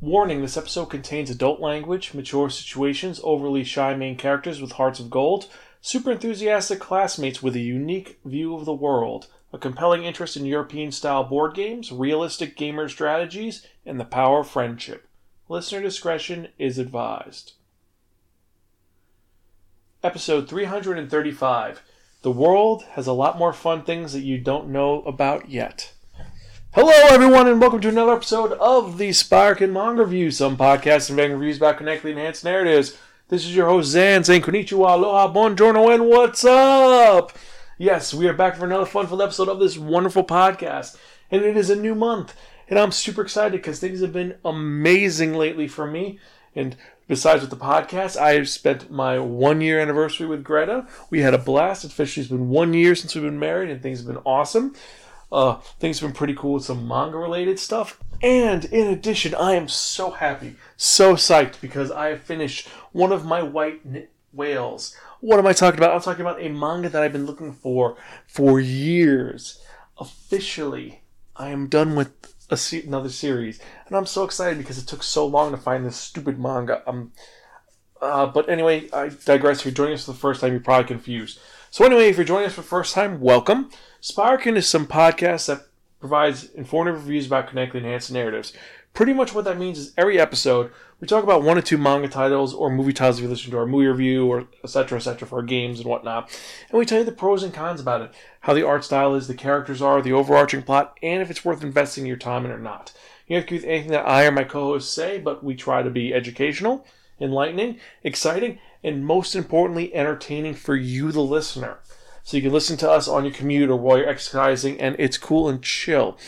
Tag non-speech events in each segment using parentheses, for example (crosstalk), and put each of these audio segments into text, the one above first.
Warning this episode contains adult language, mature situations, overly shy main characters with hearts of gold, super enthusiastic classmates with a unique view of the world, a compelling interest in European style board games, realistic gamer strategies, and the power of friendship. Listener discretion is advised. Episode 335 The world has a lot more fun things that you don't know about yet. Hello, everyone, and welcome to another episode of the Spiraken Manga Review, some podcasts and manga reviews about connecting enhanced narratives. This is your host, Xan, saying konnichiwa, aloha, buongiorno, and what's up? Yes, we are back for another fun-filled episode of this wonderful podcast, and it is a new month, and I'm super excited because things have been amazing lately for me, and besides with the podcast, I have spent my one-year anniversary with Greta. We had a blast. It's officially been one year since we've been married, and things have been awesome. Uh, things have been pretty cool with some manga related stuff. And in addition, I am so happy, so psyched because I have finished one of my white whales. What am I talking about? I'm talking about a manga that I've been looking for for years. Officially, I am done with se- another series, and I'm so excited because it took so long to find this stupid manga. Um, uh, but anyway, I digress. If you're joining us for the first time, you're probably confused. So anyway, if you're joining us for the first time, welcome. Spiraken is some podcast that provides informative reviews about connected enhanced narratives. Pretty much what that means is every episode we talk about one or two manga titles or movie titles if you listen to our movie review or etc etc for our games and whatnot, and we tell you the pros and cons about it, how the art style is, the characters are, the overarching plot, and if it's worth investing your time in or not. You have to with anything that I or my co-hosts say, but we try to be educational, enlightening, exciting, and most importantly, entertaining for you, the listener so you can listen to us on your commute or while you're exercising, and it's cool and chill.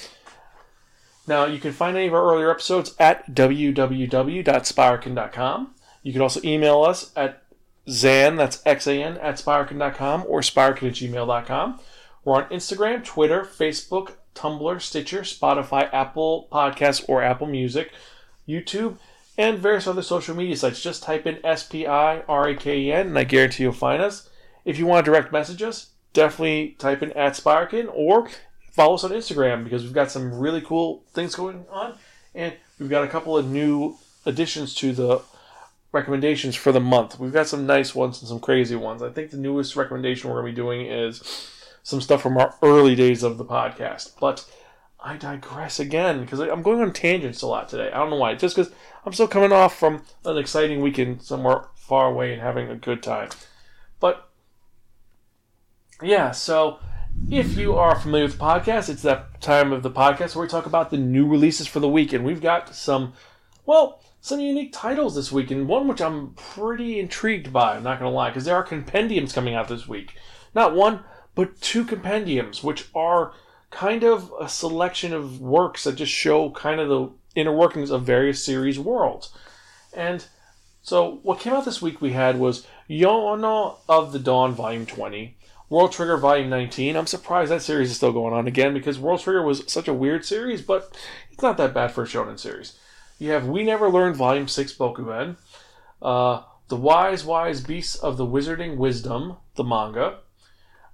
Now, you can find any of our earlier episodes at www.spiraken.com. You can also email us at Xan, that's X-A-N, at spiraken.com or spiraken at gmail.com. We're on Instagram, Twitter, Facebook, Tumblr, Stitcher, Spotify, Apple Podcasts, or Apple Music, YouTube, and various other social media sites. Just type in S-P-I-R-A-K-E-N, and I guarantee you'll find us. If you want to direct message us, definitely type in at Spiraken or follow us on Instagram because we've got some really cool things going on. And we've got a couple of new additions to the recommendations for the month. We've got some nice ones and some crazy ones. I think the newest recommendation we're going to be doing is some stuff from our early days of the podcast. But I digress again because I'm going on tangents a lot today. I don't know why. Just because I'm still coming off from an exciting weekend somewhere far away and having a good time. But yeah, so if you are familiar with the podcast, it's that time of the podcast where we talk about the new releases for the week, and we've got some, well, some unique titles this week, and one which I'm pretty intrigued by. I'm not going to lie, because there are compendiums coming out this week. Not one, but two compendiums, which are kind of a selection of works that just show kind of the inner workings of various series worlds. And so, what came out this week we had was Yona of the Dawn, Volume 20. World Trigger Volume 19. I'm surprised that series is still going on again because World Trigger was such a weird series, but it's not that bad for a shonen series. You have We Never Learned Volume 6 Bokuben, uh, The Wise Wise Beasts of the Wizarding Wisdom, the manga,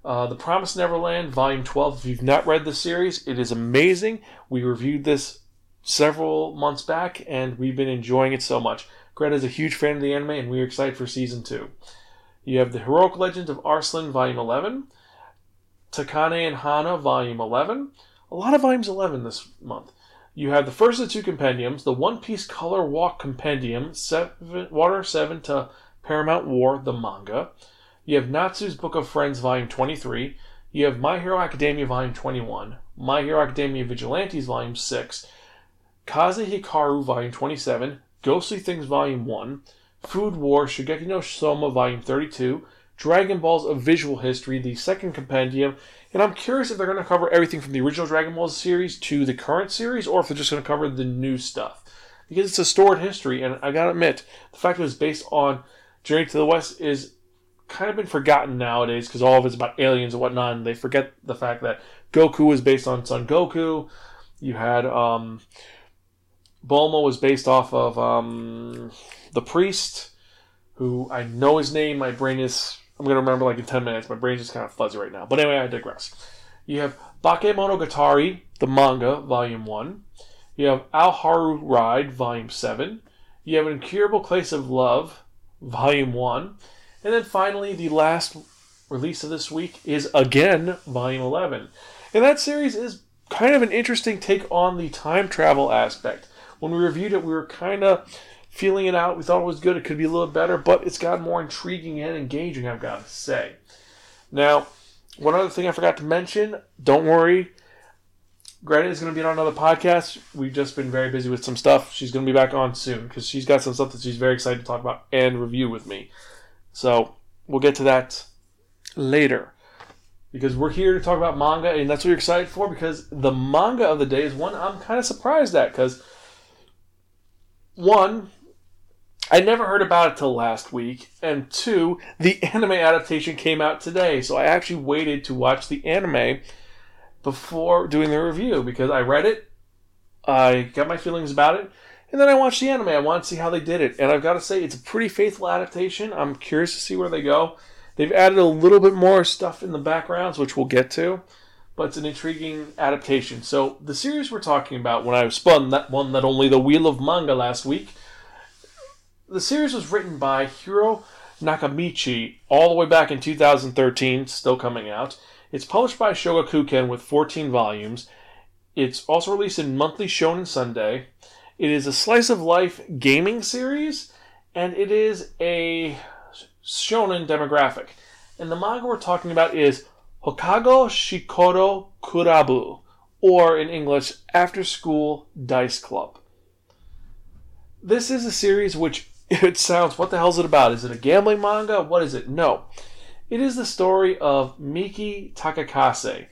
uh, The Promised Neverland Volume 12. If you've not read the series, it is amazing. We reviewed this several months back and we've been enjoying it so much. Greta is a huge fan of the anime and we're excited for season 2. You have The Heroic Legend of Arslan, Volume 11, Takane and Hana, Volume 11. A lot of volumes 11 this month. You have the first of the two compendiums, the One Piece Color Walk Compendium, seven, Water 7 to Paramount War, the manga. You have Natsume's Book of Friends, Volume 23. You have My Hero Academia, Volume 21. My Hero Academia Vigilantes, Volume 6. Kaze Hikaru, Volume 27. Ghostly Things, Volume 1. Food War, Shokugeki no Soma, Volume 32, Dragon Balls of Visual History, the second compendium, and I'm curious if they're going to cover everything from the original Dragon Balls series to the current series, or if they're just going to cover the new stuff. Because it's a stored history, and I gotta admit, the fact that it's based on Journey to the West is kind of been forgotten nowadays because all of it's about aliens and whatnot, and they forget the fact that Goku was based on Son Goku. You had um, Bulma was based off of um, the priest, who I know his name. My brain is. I'm to remember like in 10 minutes. My brain's just kind of fuzzy right now. But anyway, I digress. You have Bakemonogatari, the manga, volume 1. You have Ao Haru Ride, Volume 7. You have An Incurable Case of Love, Volume 1. And then finally, the last release of this week is again Volume 11. And that series is kind of an interesting take on the time travel aspect. When we reviewed it, we were kind of feeling it out. We thought it was good. It could be a little better, but it's gotten more intriguing and engaging, I've got to say. Now, one other thing I forgot to mention don't worry, Greta is going to be on another podcast. We've just been very busy with some stuff. She's going to be back on soon because she's got some stuff that she's very excited to talk about and review with me. So we'll get to that later. Because we're here to talk about manga and that's what you're excited for because the manga of the day is one I'm kind of surprised at because one I never heard about it till last week and two the (laughs) anime adaptation came out today so I actually waited to watch the anime before doing the review because I read it, I got my feelings about it, and then I watched the anime. I want to see how they did it, and I've got to say it's a pretty faithful adaptation. I'm curious to see where they go. They've added a little bit more stuff in the backgrounds, which we'll get to, but it's an intriguing adaptation. So the series we're talking about, when I spun that one that only the Wheel of Manga last week, the series was written by Hiro Nakamichi all the way back in 2013, still coming out. It's published by Shogakukan with 14 volumes. It's also released in Monthly Shonen Sunday. It is a slice of life gaming series, and it is a shonen demographic. And the manga we're talking about is Hokago Saikoro Kurabu, or in English, After School Dice Club. This is a series which (laughs) it sounds, what the hell is it about? Is it a gambling manga? What is it? No. It is the story of Miki Takekasa,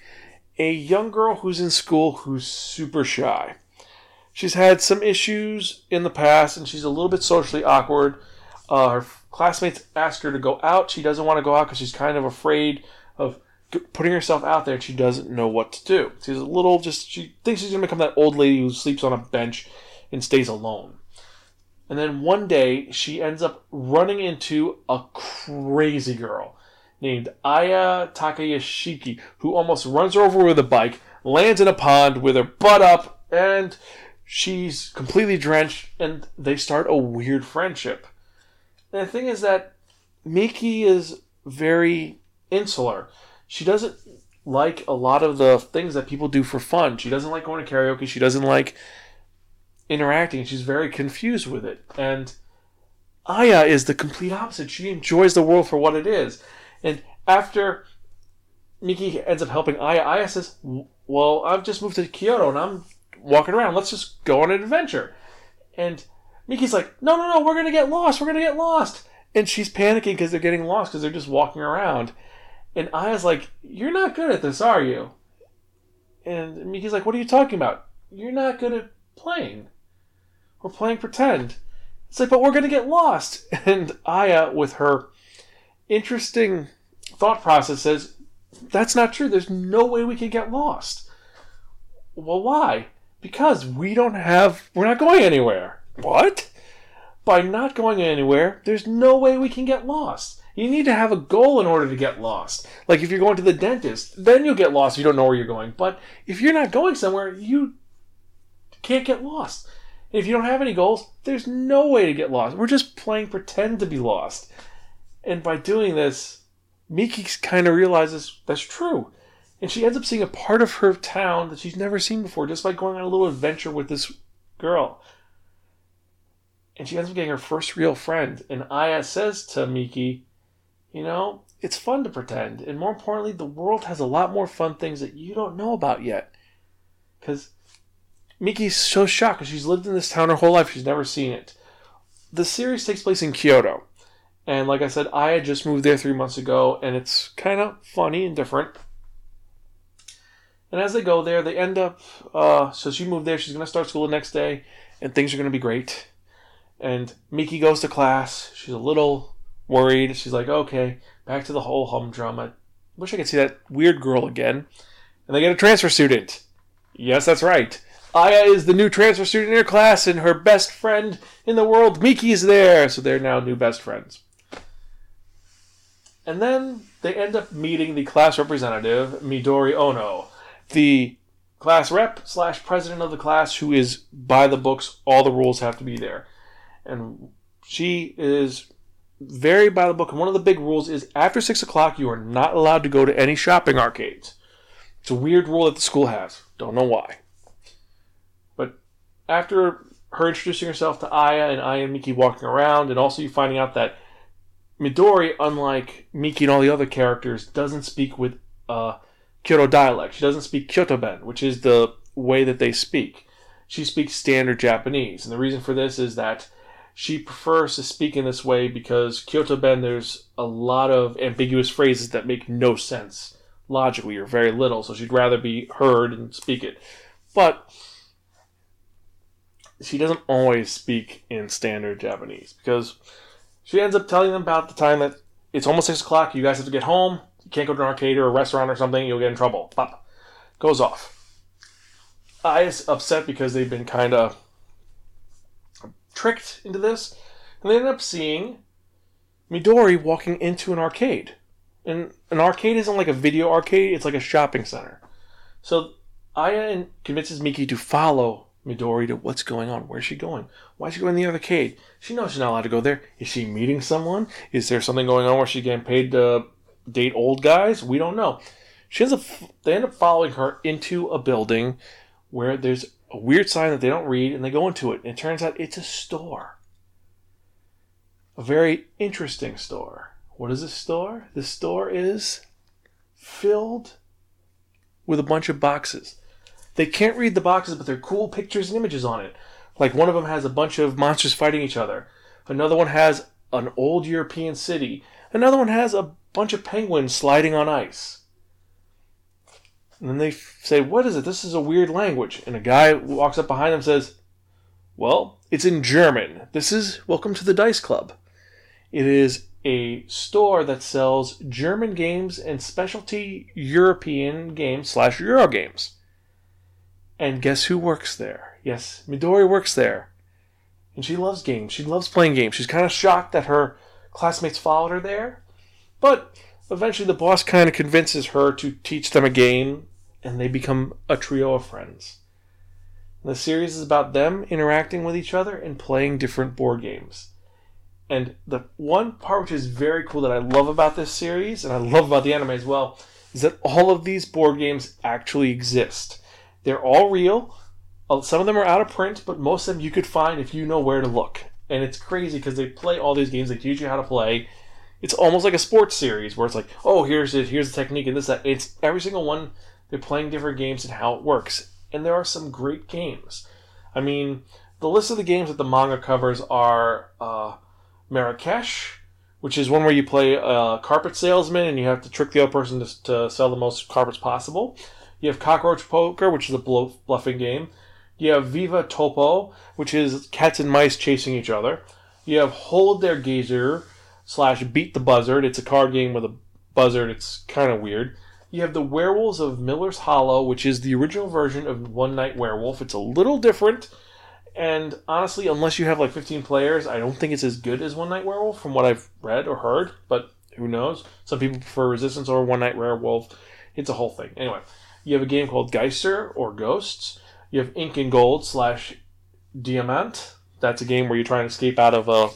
a young girl who's in school who's super shy. She's had some issues in the past and she's a little bit socially awkward. Uh, her classmates ask her to go out. She doesn't want to go out because she's kind of afraid of putting herself out there she doesn't know what to do. She's a little just, she thinks she's going to become that old lady who sleeps on a bench and stays alone. And then one day she ends up running into a crazy girl named Aya Takayashiki, who almost runs her over with a bike, lands in a pond with her butt up, and she's completely drenched, and they start a weird friendship. And the thing is that Miki is very insular. She doesn't like a lot of the things that people do for fun. She doesn't like going to karaoke. She doesn't like interacting. She's very confused with it. And Aya is the complete opposite. She enjoys the world for what it is. And after Miki ends up helping Aya, Aya says, Well, I've just moved to Kyoto and I'm walking around. Let's just go on an adventure. And Miki's like, No, no, no, we're going to get lost. We're going to get lost. And she's panicking because they're getting lost because they're just walking around. And Aya's like, You're not good at this, are you? And Miki's like, What are you talking about? You're not good at playing. We're playing pretend. It's like, But we're going to get lost. (laughs) And Aya, with her interesting thought process says that's not true. There's no way we can get lost. Well, why? Because we don't have, we're not going anywhere. What? By not going anywhere, there's no way we can get lost. You need to have a goal in order to get lost. Like if you're going to the dentist, then you'll get lost if you don't know where you're going. But if you're not going somewhere, you can't get lost. If you don't have any goals, there's no way to get lost. We're just playing pretend to be lost. And by doing this, Miki kind of realizes that's true. And she ends up seeing a part of her town that she's never seen before just by going on a little adventure with this girl. And she ends up getting her first real friend. And Aya says to Miki, You know, it's fun to pretend. And more importantly, the world has a lot more fun things that you don't know about yet. Because Miki's so shocked because she's lived in this town her whole life, she's never seen it. The series takes place in Kyoto. And like I said, I just moved there three months ago, and it's kind of funny and different. And as they go there, they end up. Uh, so she moved there. She's going to start school the next day, and things are going to be great. And Miki goes to class. She's a little worried. She's like, okay, back to the whole humdrum. I wish I could see that weird girl again. And they get a transfer student. Yes, that's right. Aya is the new transfer student in her class, and her best friend in the world, Miki, is there. So they're now new best friends. And then they end up meeting the class representative, Midori Ono. The class rep slash president of the class who is by the books. All the rules have to be there, and she is very by the book. And one of the big rules is after six o'clock, you are not allowed to go to any shopping arcades. It's a weird rule that the school has. Don't know why. But after her introducing herself to Aya and Aya and Miki walking around, and also you finding out that Midori, unlike Miki and all the other characters, doesn't speak with uh, Kyoto dialect. She doesn't speak Kyotoben, which is the way that they speak. She speaks standard Japanese. And the reason for this is that she prefers to speak in this way because Kyotoben, there's a lot of ambiguous phrases that make no sense logically or very little. So she'd rather be heard and speak it. But she doesn't always speak in standard Japanese because she ends up telling them about the time that it's almost six o'clock. You guys have to get home. You can't go to an arcade or a restaurant or something. You'll get in trouble. Pop. Goes off. Aya's upset because they've been kind of tricked into this. And they end up seeing Midori walking into an arcade. And an arcade isn't like a video arcade, it's like a shopping center. So Aya convinces Miki to follow Midori to what's going on. Where's she going? Why is she going to the arcade? She knows she's not allowed to go there. Is she meeting someone? Is there something going on where she's getting paid to date old guys? We don't know. She ends up, they end up following her into a building where there's a weird sign that they don't read, and they go into it. And it turns out it's a store. A very interesting store. What is this store? This store is filled with a bunch of boxes. They can't read the boxes, but they're cool pictures and images on it. Like one of them has a bunch of monsters fighting each other. Another one has an old European city. Another one has a bunch of penguins sliding on ice. And then they say, What is it? This is a weird language. And a guy walks up behind them and says, Well, it's in German. This is Welcome to the Dice Club. It is a store that sells German games and specialty European games slash Euro games. And guess who works there? Yes, Midori works there. And she loves games. She loves playing games. She's kind of shocked that her classmates followed her there. But eventually the boss kind of convinces her to teach them a game, and they become a trio of friends. The series is about them interacting with each other and playing different board games. And the one part which is very cool that I love about this series, and I love about the anime as well, is that all of these board games actually exist. They're all real. Uh, some of them are out of print, but most of them you could find if you know where to look. And it's crazy because they play all these games, they teach you how to play. It's almost like a sports series where it's like, oh, here's it, here's the technique, and this, that. It's every single one. They're playing different games and how it works. And there are some great games. I mean, the list of the games that the manga covers are uh, Marrakesh, which is one where you play a carpet salesman and you have to trick the other person to, to sell the most carpets possible. You have Cockroach Poker, which is a bluffing game. You have Viva Topo, which is cats and mice chasing each other. You have Hol's der Geier slash Beat the Buzzard. It's a card game with a buzzard. It's kind of weird. You have the Werewolves of Miller's Hollow, which is the original version of One Night Werewolf. It's a little different, and honestly, unless you have like 15 players, I don't think it's as good as One Night Werewolf from what I've read or heard, but who knows? Some people prefer Resistance or One Night Werewolf. It's a whole thing. Anyway, you have a game called Geister or Ghosts. You have Incan Gold slash Diamant. That's a game where you're trying to escape out of a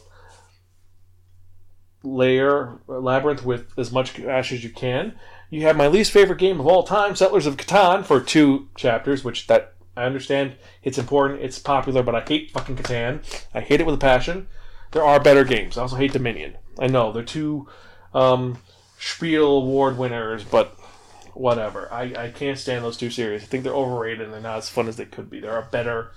layer labyrinth with as much ash as you can. You have my least favorite game of all time, Settlers of Catan, for two chapters, which that I understand it's important, it's popular, but I hate fucking Catan. I hate it with a passion. There are better games. I also hate Dominion. I know they're two um, Spiel Award winners, but whatever. I, I can't stand those two series. I think they're overrated and they're not as fun as they could be. There are better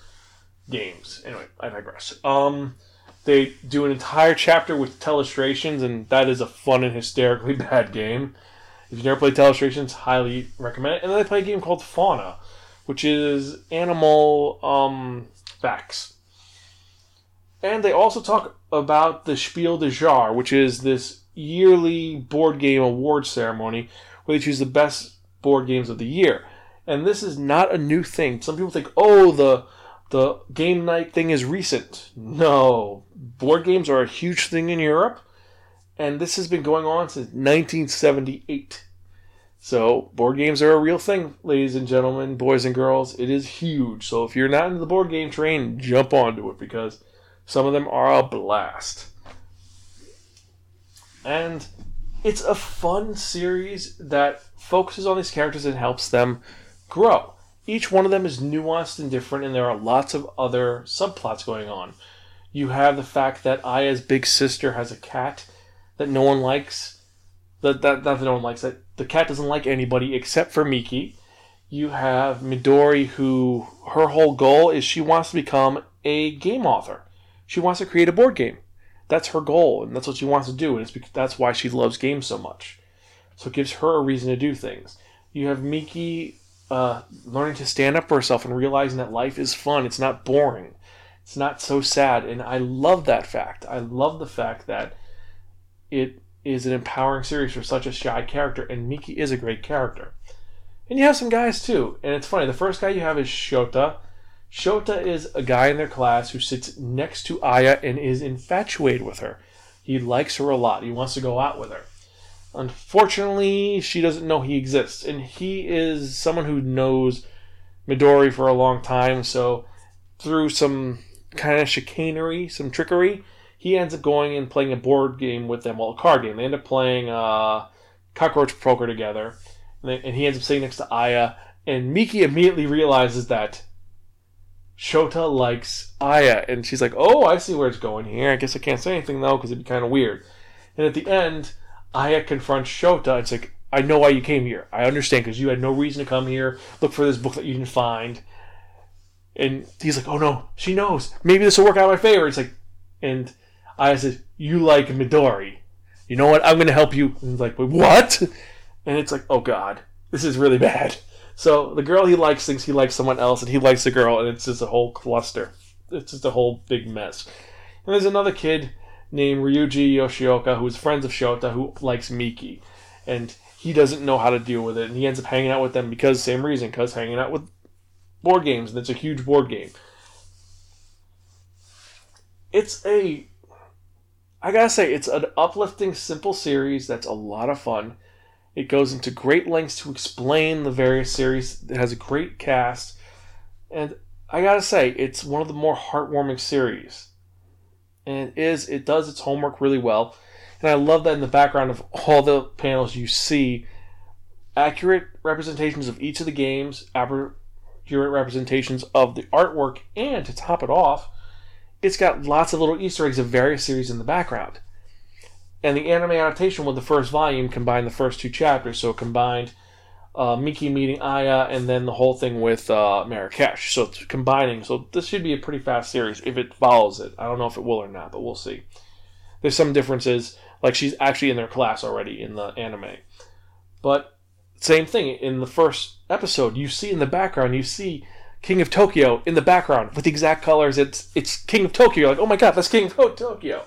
games. Anyway, I digress. Um, they do an entire chapter with Telestrations, and that is a fun and hysterically (laughs) bad game. If you've never played Telestrations, highly recommend it. And then they play a game called Fauna, which is animal um, facts. And they also talk about the Spiel des Jahres, which is this yearly board game award ceremony where they choose the best board games of the year. And this is not a new thing. Some people think, oh, the the game night thing is recent. No, board games are a huge thing in Europe, and this has been going on since 1978. So, board games are a real thing, ladies and gentlemen, boys and girls. It is huge. So, if you're not into the board game train, jump onto it because some of them are a blast. And it's a fun series that focuses on these characters and helps them grow. Each one of them is nuanced and different, and there are lots of other subplots going on. You have the fact that Aya's big sister has a cat that no one likes. That, that, that no one likes. That the cat doesn't like anybody except for Miki. You have Midori, who her whole goal is she wants to become a game author. She wants to create a board game. That's her goal, and that's what she wants to do, and it's because, that's why she loves games so much. So it gives her a reason to do things. You have Miki uh, learning to stand up for herself and realizing that life is fun. It's not boring. It's not so sad, and I love that fact. I love the fact that it is an empowering series for such a shy character, and Miki is a great character. And you have some guys too, and it's funny. The first guy you have is Shota. Shota is a guy in their class who sits next to Aya and is infatuated with her. He likes her a lot. He wants to go out with her. Unfortunately, she doesn't know he exists, and he is someone who knows Midori for a long time. So, through some kind of chicanery, some trickery, he ends up going and playing a board game with them, well, a card game. They end up playing uh, cockroach poker together, and, they, and he ends up sitting next to Aya. And Miki immediately realizes that Shota likes Aya, and she's like, "Oh, I see where it's going here. I guess I can't say anything though, because it'd be kind of weird." And at the end, Aya confronts Shota. It's like, "I know why you came here. I understand because you had no reason to come here. Look for this book that you didn't find." And he's like, "Oh no, she knows. Maybe this will work out in my favor." It's like, and I says, "You like Midori? You know what? I'm going to help you." And he's like, "What?" (laughs) And it's like, "Oh God, this is really bad." So the girl he likes thinks he likes someone else, and he likes the girl, and it's just a whole cluster. It's just a whole big mess. And there's another kid named Ryuji Yoshioka who's friends of Shota who likes Miki, and he doesn't know how to deal with it, and he ends up hanging out with them because same reason, because hanging out with board games, and it's a huge board game. It's a I gotta say, it's an uplifting, simple series that's a lot of fun. It goes into great lengths to explain the various series. It has a great cast, and I gotta say, it's one of the more heartwarming series. And it is, it does its homework really well. And I love that in the background of all the panels you see accurate representations of each of the games, accurate representations of the artwork, and to top it off, it's got lots of little Easter eggs of various series in the background. And the anime adaptation with the first volume combined the first two chapters, so combined uh, Miki meeting Aya and then the whole thing with uh, Marrakesh. So it's combining. So this should be a pretty fast series if it follows it. I don't know if it will or not, but we'll see. There's some differences, like she's actually in their class already in the anime. But same thing in the first episode, you see in the background, you see King of Tokyo in the background with the exact colors. It's it's King of Tokyo. Like, oh my god, that's King of Tokyo.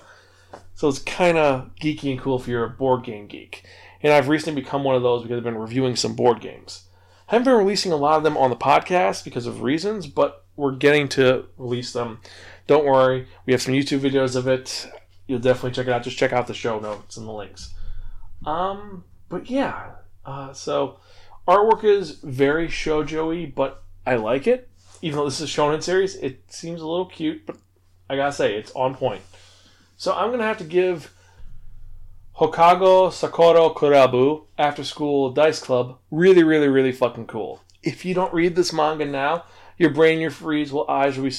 So it's kind of geeky and cool if you're a board game geek. And I've recently become one of those because I've been reviewing some board games. I haven't been releasing a lot of them on the podcast because of reasons, but we're getting to release them. Don't worry, we have some YouTube videos of it. You'll definitely check it out. Just check out the show notes and the links. Um, but yeah, uh, so artwork is very shoujo y, but I like it. Even though this is a shonen series, it seems a little cute, but I gotta say, it's on point. So I'm gonna have to give Hokago Saikoro Kurabu After School Dice Club really, really, really fucking cool. If you don't read this manga now, your brain, your freeze, will eyes will be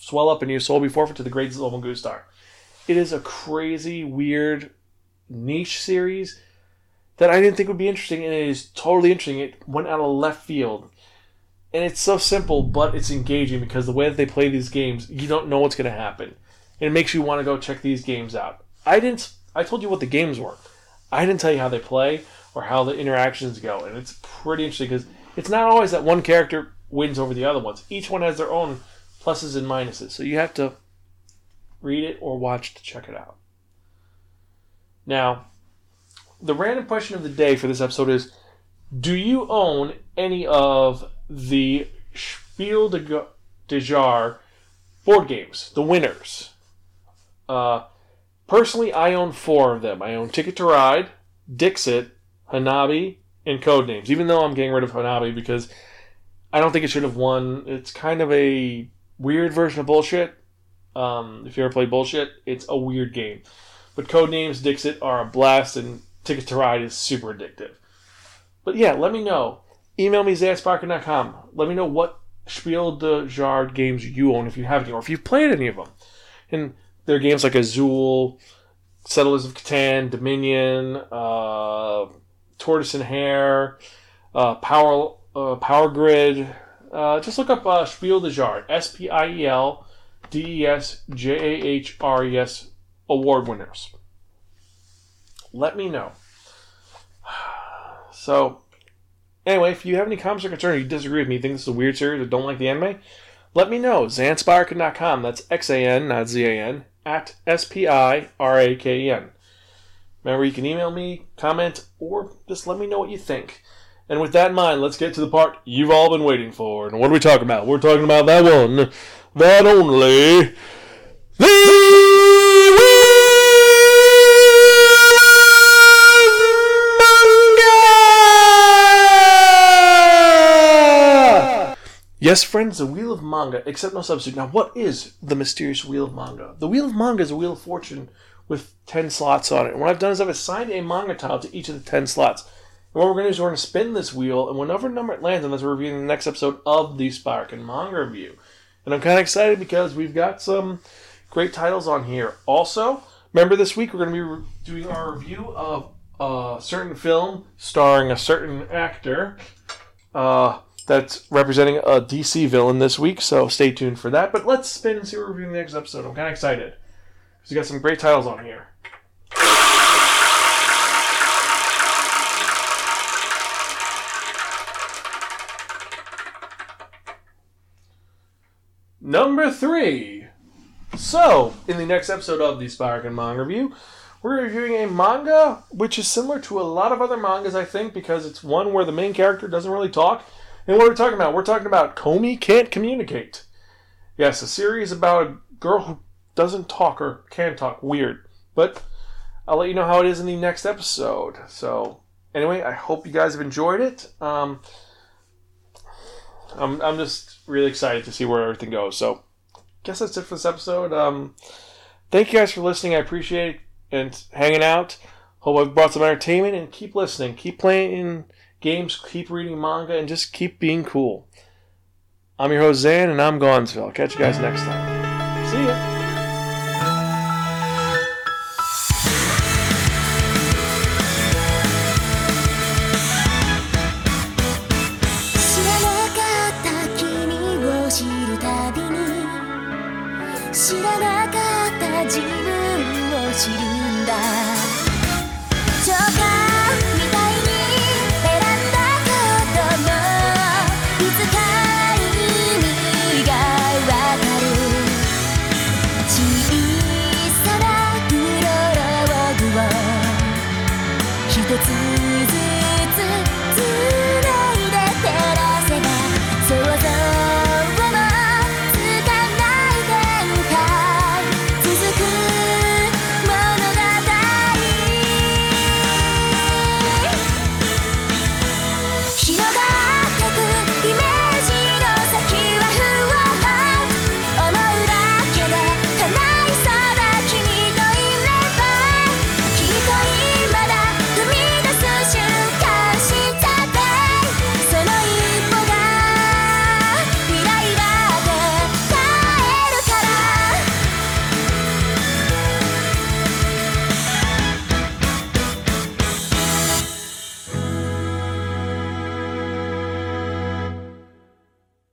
swell up and your soul be forfeit to the great Zolomon Star. It is a crazy, weird, niche series that I didn't think would be interesting, and it is totally interesting. It went out of left field and it's so simple, but it's engaging because the way that they play these games, you don't know what's going to happen, and it makes you want to go check these games out. I didn't. I told you what the games were. I didn't tell you how they play or how the interactions go, and it's pretty interesting because it's not always that one character wins over the other ones. Each one has their own pluses and minuses, so you have to read it or watch to check it out. Now, the random question of the day for this episode is: Do you own any of the Spiel de, Jar board games, the winners. Uh, personally, I own four of them. I own Ticket to Ride, Dixit, Hanabi, and code names, even though I'm getting rid of Hanabi because I don't think it should have won. It's kind of a weird version of bullshit. Um, if you ever play bullshit, it's a weird game. But code names Dixit are a blast, and Ticket to Ride is super addictive. But yeah, let me know. Email me zatsparkin.com. Let me know what Spiel de Jard games you own if you have any, or if you've played any of them. And there are games like Azul, Settlers of Catan, Dominion, uh, Tortoise and Hare, uh, Power uh, Power Grid. Uh, just look up uh, Spiel de Jard, S P I E L D E S J A H R E S award winners. Let me know. (sighs) So, anyway, if you have any comments or concerns, you disagree with me, think this is a weird series, or don't like the anime, let me know. Xansparkin.com. That's X A N, not Z A N, at S P I R A K E N. Remember, you can email me, comment, or just let me know what you think. And with that in mind, let's get to the part you've all been waiting for. And what are we talking about? We're talking about that one, that only, the Yes, friends, the Wheel of Manga, except no substitute. Now, what is the mysterious Wheel of Manga? The Wheel of Manga is a Wheel of Fortune with 10 slots on it. And what I've done is I've assigned a manga tile to each of the 10 slots. And what we're going to do is we're going to spin this wheel, and whenever a number it lands on, we're reviewing the next episode of the Spiraken Manga Review. And I'm kind of excited because we've got some great titles on here. Also, remember this week we're going to be re- doing our review of a certain film starring a certain actor uh, that's representing a DC villain this week, so stay tuned for that. But let's spin and see what we're reviewing the next episode. I'm kind of excited because we got some great titles on here. Number three. So, in the next episode of the Spiraken Manga Review, we're reviewing a manga which is similar to a lot of other mangas, I think, because it's one where the main character doesn't really talk. And what are we talking about? We're talking about Komi Can't Communicate. Yes, a series about a girl who doesn't talk or can talk. Weird. But I'll let you know how it is in the next episode. So, anyway, I hope you guys have enjoyed it. Um, I'm, I'm just really excited to see where everything goes. So, guess that's it for this episode. Um, thank you guys for listening. I appreciate it and hanging out. Hope I've brought some entertainment and keep listening. Keep playing games, keep reading manga, and just keep being cool. I'm your host, Xan, and I'm Gonzville. Catch you guys next time. See ya.